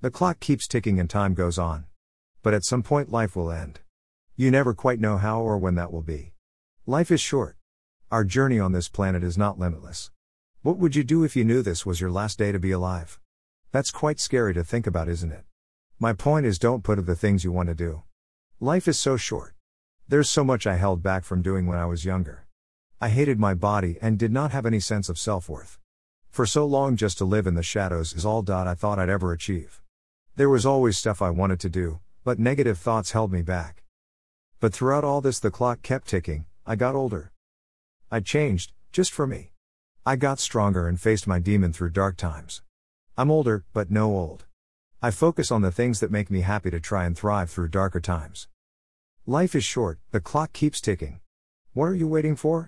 The clock keeps ticking and time goes on. But at some point, life will end. You never quite know how or when that will be. Life is short. Our journey on this planet is not limitless. What would you do if you knew this was your last day to be alive? That's quite scary to think about, isn't it? My point is don't put off the things you want to do. Life is so short. There's so much I held back from doing when I was younger. I hated my body and did not have any sense of self worth. For so long, just to live in the shadows is all I thought I'd ever achieve. There was always stuff I wanted to do, but negative thoughts held me back. But throughout all this, the clock kept ticking, I got older. I changed, just for me. I got stronger and faced my demon through dark times. I'm older, but no old. I focus on the things that make me happy to try and thrive through darker times. Life is short, the clock keeps ticking. What are you waiting for?